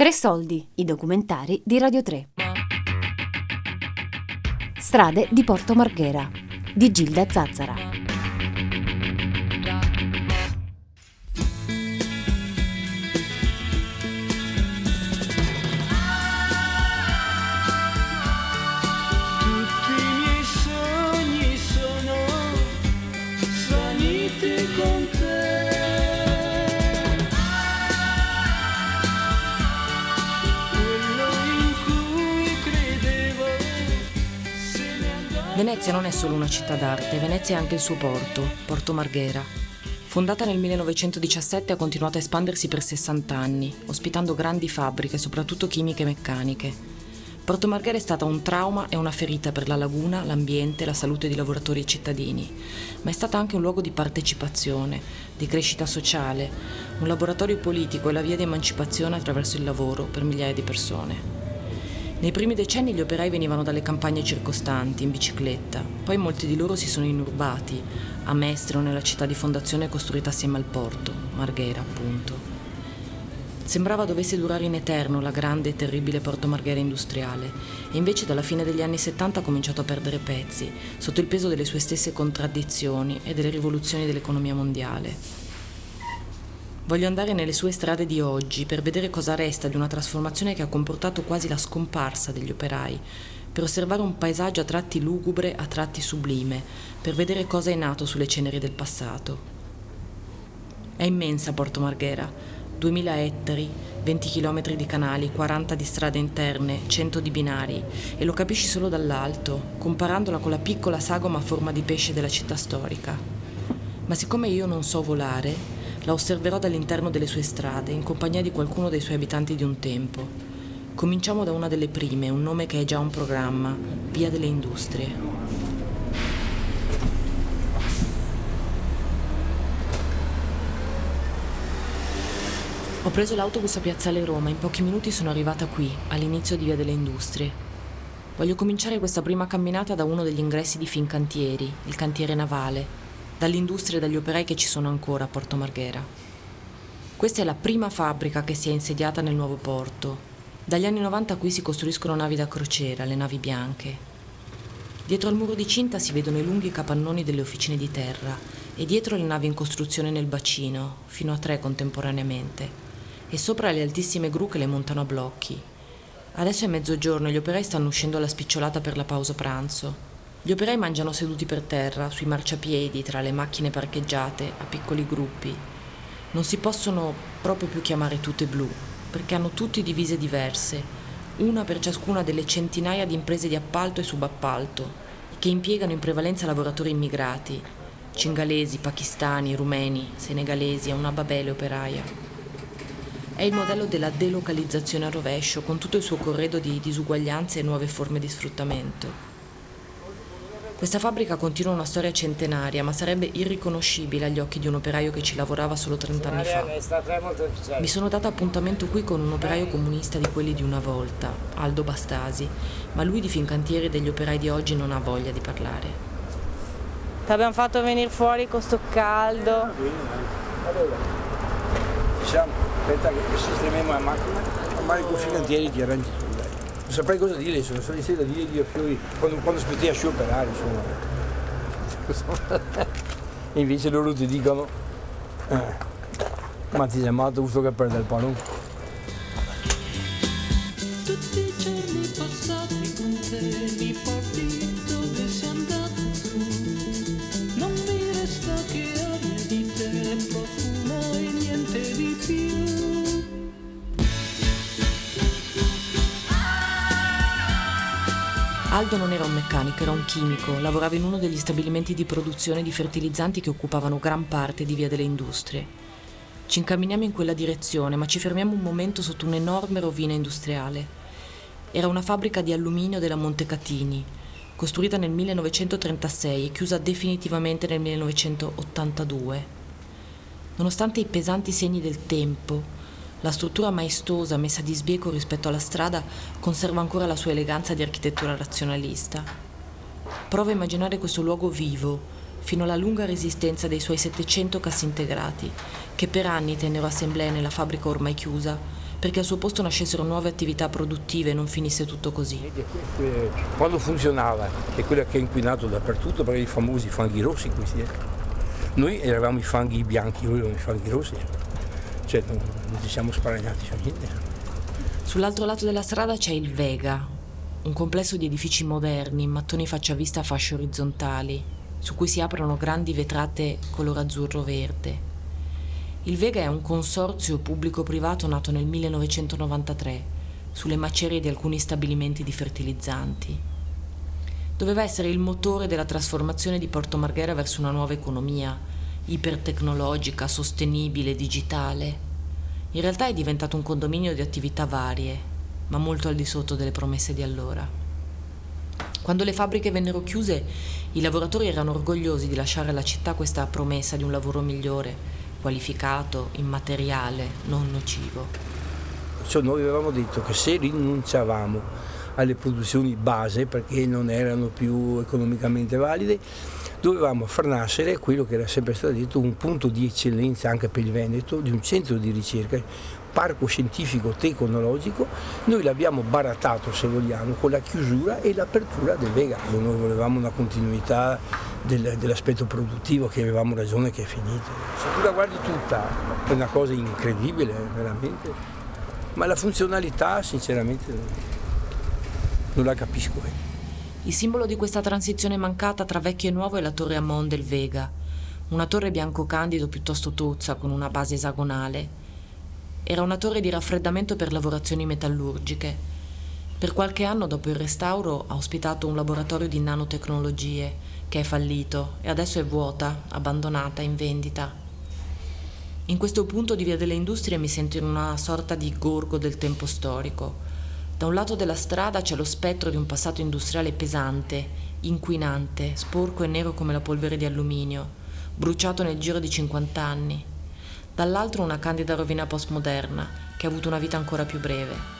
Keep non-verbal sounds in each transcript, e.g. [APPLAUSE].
Tre soldi, i documentari di Radio 3. Strade di Porto Marghera di Gilda Zazzara. Venezia non è solo una città d'arte, Venezia è anche il suo porto, Porto Marghera. Fondata nel 1917 ha continuato a espandersi per 60 anni, ospitando grandi fabbriche, soprattutto chimiche e meccaniche. Porto Marghera è stata un trauma e una ferita per la laguna, l'ambiente, la salute di lavoratori e cittadini, ma è stata anche un luogo di partecipazione, di crescita sociale, un laboratorio politico e la via di emancipazione attraverso il lavoro per migliaia di persone. Nei primi decenni gli operai venivano dalle campagne circostanti in bicicletta, poi molti di loro si sono inurbati, a Mestro, nella città di fondazione costruita assieme al porto, Marghera appunto. Sembrava dovesse durare in eterno la grande e terribile Porto Marghera industriale, e invece dalla fine degli anni 70 ha cominciato a perdere pezzi, sotto il peso delle sue stesse contraddizioni e delle rivoluzioni dell'economia mondiale. Voglio andare nelle sue strade di oggi per vedere cosa resta di una trasformazione che ha comportato quasi la scomparsa degli operai, per osservare un paesaggio a tratti lugubre, a tratti sublime, per vedere cosa è nato sulle ceneri del passato. È immensa Porto Marghera, 2000 ettari, 20 km di canali, 40 di strade interne, 100 di binari e lo capisci solo dall'alto, comparandola con la piccola sagoma a forma di pesce della città storica. Ma siccome io non so volare, la osserverò dall'interno delle sue strade, in compagnia di qualcuno dei suoi abitanti di un tempo. Cominciamo da una delle prime, un nome che è già un programma, Via delle Industrie. Ho preso l'autobus a Piazzale Roma, in pochi minuti sono arrivata qui, all'inizio di Via delle Industrie. Voglio cominciare questa prima camminata da uno degli ingressi di Fincantieri, il cantiere navale, dall'industria e dagli operai che ci sono ancora a Porto Marghera. Questa è la prima fabbrica che si è insediata nel nuovo porto. Dagli anni 90 qui si costruiscono navi da crociera, le navi bianche. Dietro al muro di cinta si vedono i lunghi capannoni delle officine di terra e dietro le navi in costruzione nel bacino, fino a tre contemporaneamente, e sopra le altissime gru che le montano a blocchi. Adesso è mezzogiorno e gli operai stanno uscendo alla spicciolata per la pausa pranzo. Gli operai mangiano seduti per terra, sui marciapiedi, tra le macchine parcheggiate, a piccoli gruppi. Non si possono proprio più chiamare tutte blu, perché hanno tutti divise diverse, una per ciascuna delle centinaia di imprese di appalto e subappalto, che impiegano in prevalenza lavoratori immigrati, cingalesi, pakistani, rumeni, senegalesi e una babele operaia. È il modello della delocalizzazione a rovescio, con tutto il suo corredo di disuguaglianze e nuove forme di sfruttamento. Questa fabbrica continua una storia centenaria, ma sarebbe irriconoscibile agli occhi di un operaio che ci lavorava solo 30 anni fa. Mi sono data appuntamento qui con un operaio comunista di quelli di una volta, Aldo Bastasi, ma lui di Fincantieri degli operai di oggi non ha voglia di parlare. Ti abbiamo fatto venire fuori con sto caldo. Diciamo, aspetta che sistemiamo la macchina. Ma i Fincantieri ti arrangi non saprei cosa dire, sono stati da dire io fiori quando, quando aspetti a scioperare, insomma. invece loro ti dicono, eh, ma ti sei amato questo che perde il pano. Aldo non era un meccanico, era un chimico, lavorava in uno degli stabilimenti di produzione di fertilizzanti che occupavano gran parte di Via delle Industrie. Ci incamminiamo in quella direzione, ma ci fermiamo un momento sotto un'enorme rovina industriale. Era una fabbrica di alluminio della Montecatini, costruita nel 1936 e chiusa definitivamente nel 1982. Nonostante i pesanti segni del tempo, la struttura maestosa messa di sbieco rispetto alla strada conserva ancora la sua eleganza di architettura razionalista. Prova a immaginare questo luogo vivo, fino alla lunga resistenza dei suoi 700 cassi integrati, che per anni tennero assemblee nella fabbrica ormai chiusa, perché al suo posto nascessero nuove attività produttive e non finisse tutto così. Quando funzionava, è quella che ha inquinato dappertutto, perché i famosi fanghi rossi questi. Eh. Noi eravamo i fanghi bianchi, noi eravamo i fanghi rossi. Cioè non, ci siamo sparagnati su niente. Sull'altro lato della strada c'è il Vega, un complesso di edifici moderni, mattoni faccia vista a fasce orizzontali, su cui si aprono grandi vetrate color azzurro-verde. Il Vega è un consorzio pubblico-privato nato nel 1993 sulle macerie di alcuni stabilimenti di fertilizzanti. Doveva essere il motore della trasformazione di Porto Marghera verso una nuova economia, ipertecnologica, sostenibile, digitale. In realtà è diventato un condominio di attività varie, ma molto al di sotto delle promesse di allora. Quando le fabbriche vennero chiuse, i lavoratori erano orgogliosi di lasciare alla città questa promessa di un lavoro migliore, qualificato, immateriale, non nocivo. Cioè noi avevamo detto che se rinunciavamo alle produzioni base perché non erano più economicamente valide, dovevamo far nascere quello che era sempre stato detto un punto di eccellenza anche per il Veneto, di un centro di ricerca, parco scientifico tecnologico, noi l'abbiamo baratato se vogliamo con la chiusura e l'apertura del Vega. Noi volevamo una continuità del, dell'aspetto produttivo che avevamo ragione che è finito. Se tu la guardi tutta è una cosa incredibile, veramente, ma la funzionalità sinceramente non la capisco. Eh. Il simbolo di questa transizione mancata tra vecchio e nuovo è la torre Amon del Vega, una torre bianco candido piuttosto tozza con una base esagonale. Era una torre di raffreddamento per lavorazioni metallurgiche. Per qualche anno dopo il restauro ha ospitato un laboratorio di nanotecnologie che è fallito e adesso è vuota, abbandonata, in vendita. In questo punto di Via delle Industrie mi sento in una sorta di gorgo del tempo storico. Da un lato della strada c'è lo spettro di un passato industriale pesante, inquinante, sporco e nero come la polvere di alluminio, bruciato nel giro di 50 anni. Dall'altro una candida rovina postmoderna, che ha avuto una vita ancora più breve.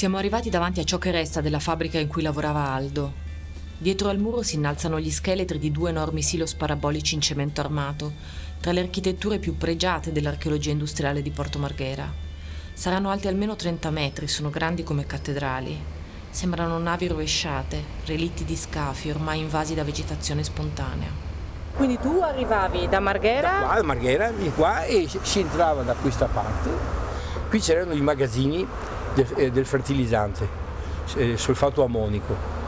Siamo arrivati davanti a ciò che resta della fabbrica in cui lavorava Aldo. Dietro al muro si innalzano gli scheletri di due enormi silos parabolici in cemento armato, tra le architetture più pregiate dell'archeologia industriale di Porto Marghera. Saranno alti almeno 30 metri, sono grandi come cattedrali. Sembrano navi rovesciate, relitti di scafi ormai invasi da vegetazione spontanea. Quindi tu arrivavi da Marghera? Da qua, da Marghera, di qua e si entrava da questa parte. Qui c'erano i magazzini del, del fertilizzante, eh, solfato ammonico.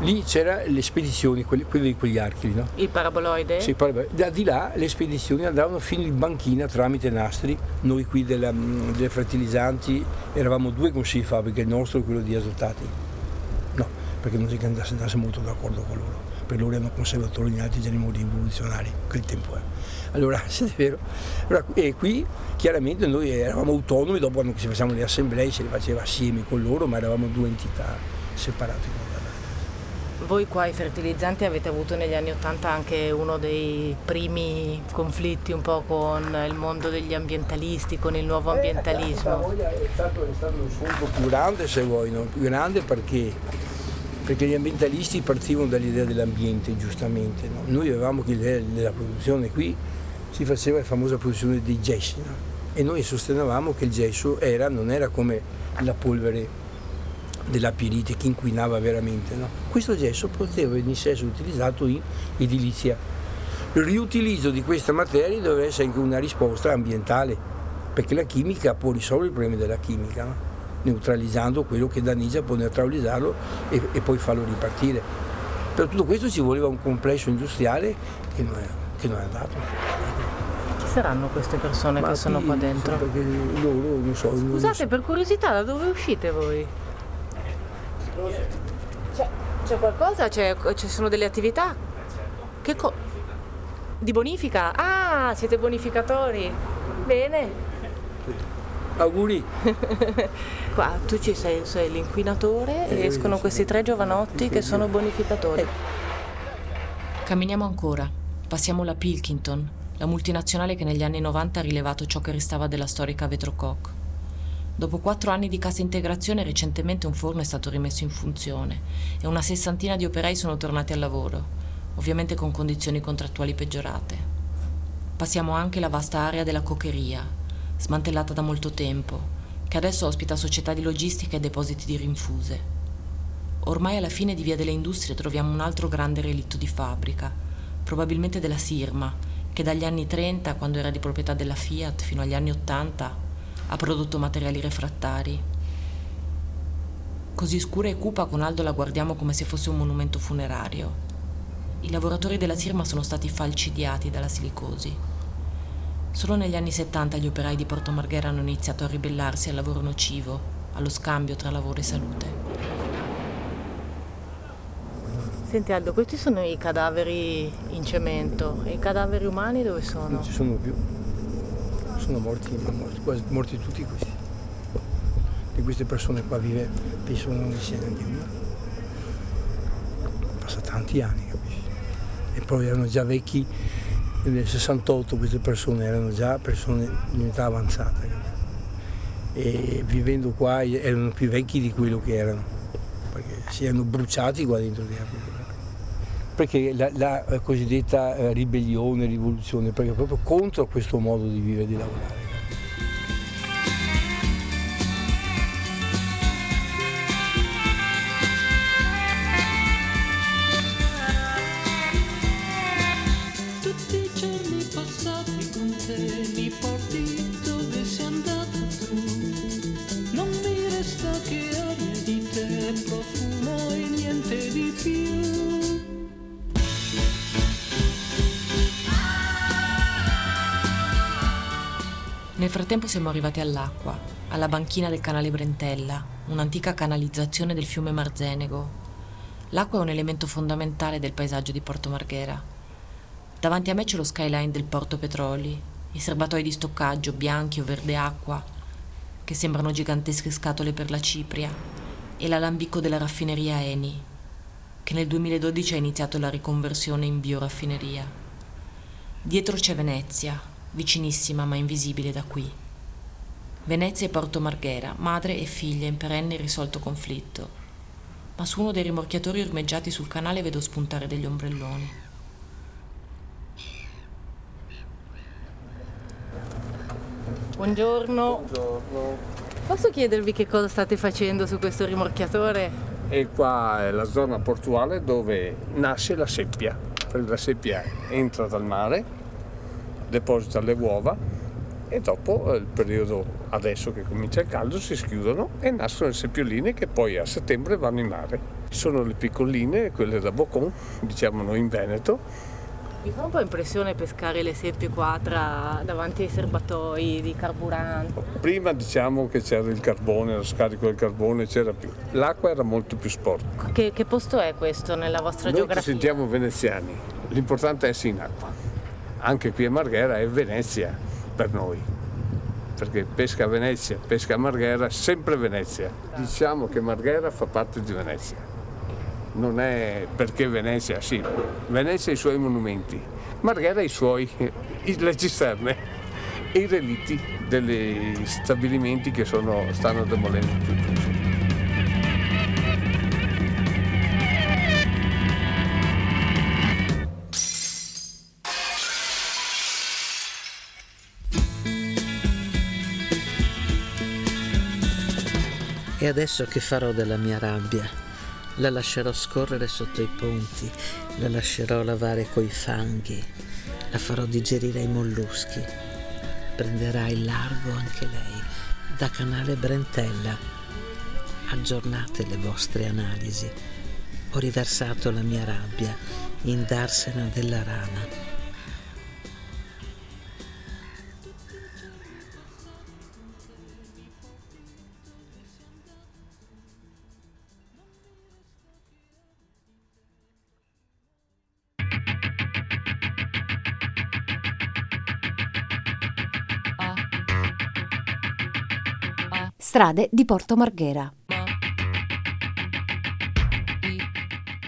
Lì c'erano le spedizioni, quelle, di quegli archi, no? Il paraboloide? Sì, da di là le spedizioni andavano fino in banchina tramite nastri. Noi qui della, mm, delle fertilizzanti eravamo due consigli di fabbrica, il nostro e quello di Azotati. No, perché non si andasse molto d'accordo con loro. Per loro erano conservatori in altri generi rivoluzionari, quel tempo era. Allora, [LAUGHS] se è vero. Allora, e qui chiaramente noi eravamo autonomi, dopo quando ci facevamo le assemblee se le faceva assieme con loro, ma eravamo due entità separate. Voi qua i fertilizzanti avete avuto negli anni Ottanta anche uno dei primi conflitti un po' con il mondo degli ambientalisti, con il nuovo ambientalismo. Eh, è, stato, è stato un scontro più grande se vuoi, no? più grande perché perché gli ambientalisti partivano dall'idea dell'ambiente, giustamente. No? Noi avevamo l'idea della produzione qui, si faceva la famosa produzione dei gessi no? e noi sostenevamo che il gesso era, non era come la polvere della pirite che inquinava veramente. No? Questo gesso poteva essere utilizzato in edilizia. Il riutilizzo di questa materia doveva essere anche una risposta ambientale, perché la chimica può risolvere i problemi della chimica. No? Neutralizzando quello che danneggia, può neutralizzarlo e, e, poi farlo ripartire. Per tutto questo ci voleva un complesso industriale che non è, che non è andato. Chi saranno queste persone Ma che sono qua dentro? Perché loro, non so, Scusate, per curiosità, da dove uscite voi? C'è, c'è qualcosa? C'è, ci sono delle attività? Che co- di bonifica? Ah, siete bonificatori. Bene. Auguri. [LAUGHS] Qua tu ci sei, sei l'inquinatore e escono questi tre giovanotti che sono bonificatori. Camminiamo ancora. Passiamo la Pilkington, la multinazionale che negli anni 90 ha rilevato ciò che restava della storica Vetrococ. Dopo quattro anni di cassa integrazione recentemente un forno è stato rimesso in funzione e una sessantina di operai sono tornati al lavoro, ovviamente con condizioni contrattuali peggiorate. Passiamo anche la vasta area della cocheria, smantellata da molto tempo, che adesso ospita società di logistica e depositi di rinfuse. Ormai alla fine di Via delle Industrie troviamo un altro grande relitto di fabbrica, probabilmente della Sirma, che dagli anni 30, quando era di proprietà della Fiat, fino agli anni 80, ha prodotto materiali refrattari. Così scura e cupa con Aldo la guardiamo come se fosse un monumento funerario. I lavoratori della Sirma sono stati falcidiati dalla silicosi. Solo negli anni 70 gli operai di Porto Marghera hanno iniziato a ribellarsi al lavoro nocivo, allo scambio tra lavoro e salute. Senti Aldo, questi sono i cadaveri in cemento e i cadaveri umani dove sono? Non ci sono più. Sono morti, ma morti, quasi morti tutti questi. Di queste persone qua vive, penso non ne sia neanche una. Passa tanti anni, capisci? E poi erano già vecchi, nel 68 queste persone erano già persone di età avanzata. E vivendo qua erano più vecchi di quello che erano, perché si erano bruciati qua dentro di Napoli perché la, la cosiddetta eh, ribellione, rivoluzione, perché proprio contro questo modo di vivere e di lavorare. Nel frattempo siamo arrivati all'acqua, alla banchina del canale Brentella, un'antica canalizzazione del fiume Marzenego. L'acqua è un elemento fondamentale del paesaggio di Porto Marghera. Davanti a me c'è lo skyline del Porto Petroli, i serbatoi di stoccaggio bianchi o verde acqua, che sembrano gigantesche scatole per la cipria, e l'alambicco della raffineria Eni, che nel 2012 ha iniziato la riconversione in bioraffineria. Dietro c'è Venezia, vicinissima ma invisibile da qui. Venezia e Porto Marghera, madre e figlia in perenne risolto conflitto. Ma su uno dei rimorchiatori ormeggiati sul canale vedo spuntare degli ombrelloni. Buongiorno. Buongiorno. Posso chiedervi che cosa state facendo su questo rimorchiatore? E qua è la zona portuale dove nasce la seppia. La seppia entra dal mare deposita le uova e dopo il periodo adesso che comincia il caldo si schiudono e nascono le seppioline che poi a settembre vanno in mare. Sono le piccoline, quelle da Boccon, diciamo noi in Veneto. Mi fa un po' impressione pescare le seppie qua tra, davanti ai serbatoi di carburante. Prima diciamo che c'era il carbone, lo scarico del carbone, c'era più. L'acqua era molto più sporca. Che, che posto è questo nella vostra noi geografia? Noi sentiamo veneziani, l'importante è essere in acqua anche qui a Marghera è Venezia per noi, perché pesca Venezia, pesca a Marghera, sempre Venezia. Diciamo che Marghera fa parte di Venezia, non è perché Venezia, sì, Venezia ha i suoi monumenti, Marghera ha i suoi, [LAUGHS] le cisterne e i relitti degli stabilimenti che sono, stanno demolendo tutto. E adesso che farò della mia rabbia? La lascerò scorrere sotto i ponti, la lascerò lavare coi fanghi, la farò digerire ai molluschi. Prenderà il largo anche lei, da canale Brentella. Aggiornate le vostre analisi. Ho riversato la mia rabbia in darsena della rana. Strade di Porto Marghera.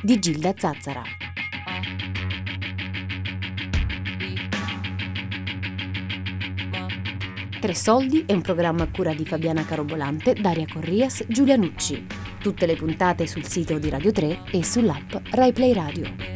Di Gilda Zazzara. Tre soldi è un programma a cura di Fabiana Carobolante, Daria Corrias, Giulia Nucci. Tutte le puntate sul sito di Radio 3 e sull'app RaiPlay Radio.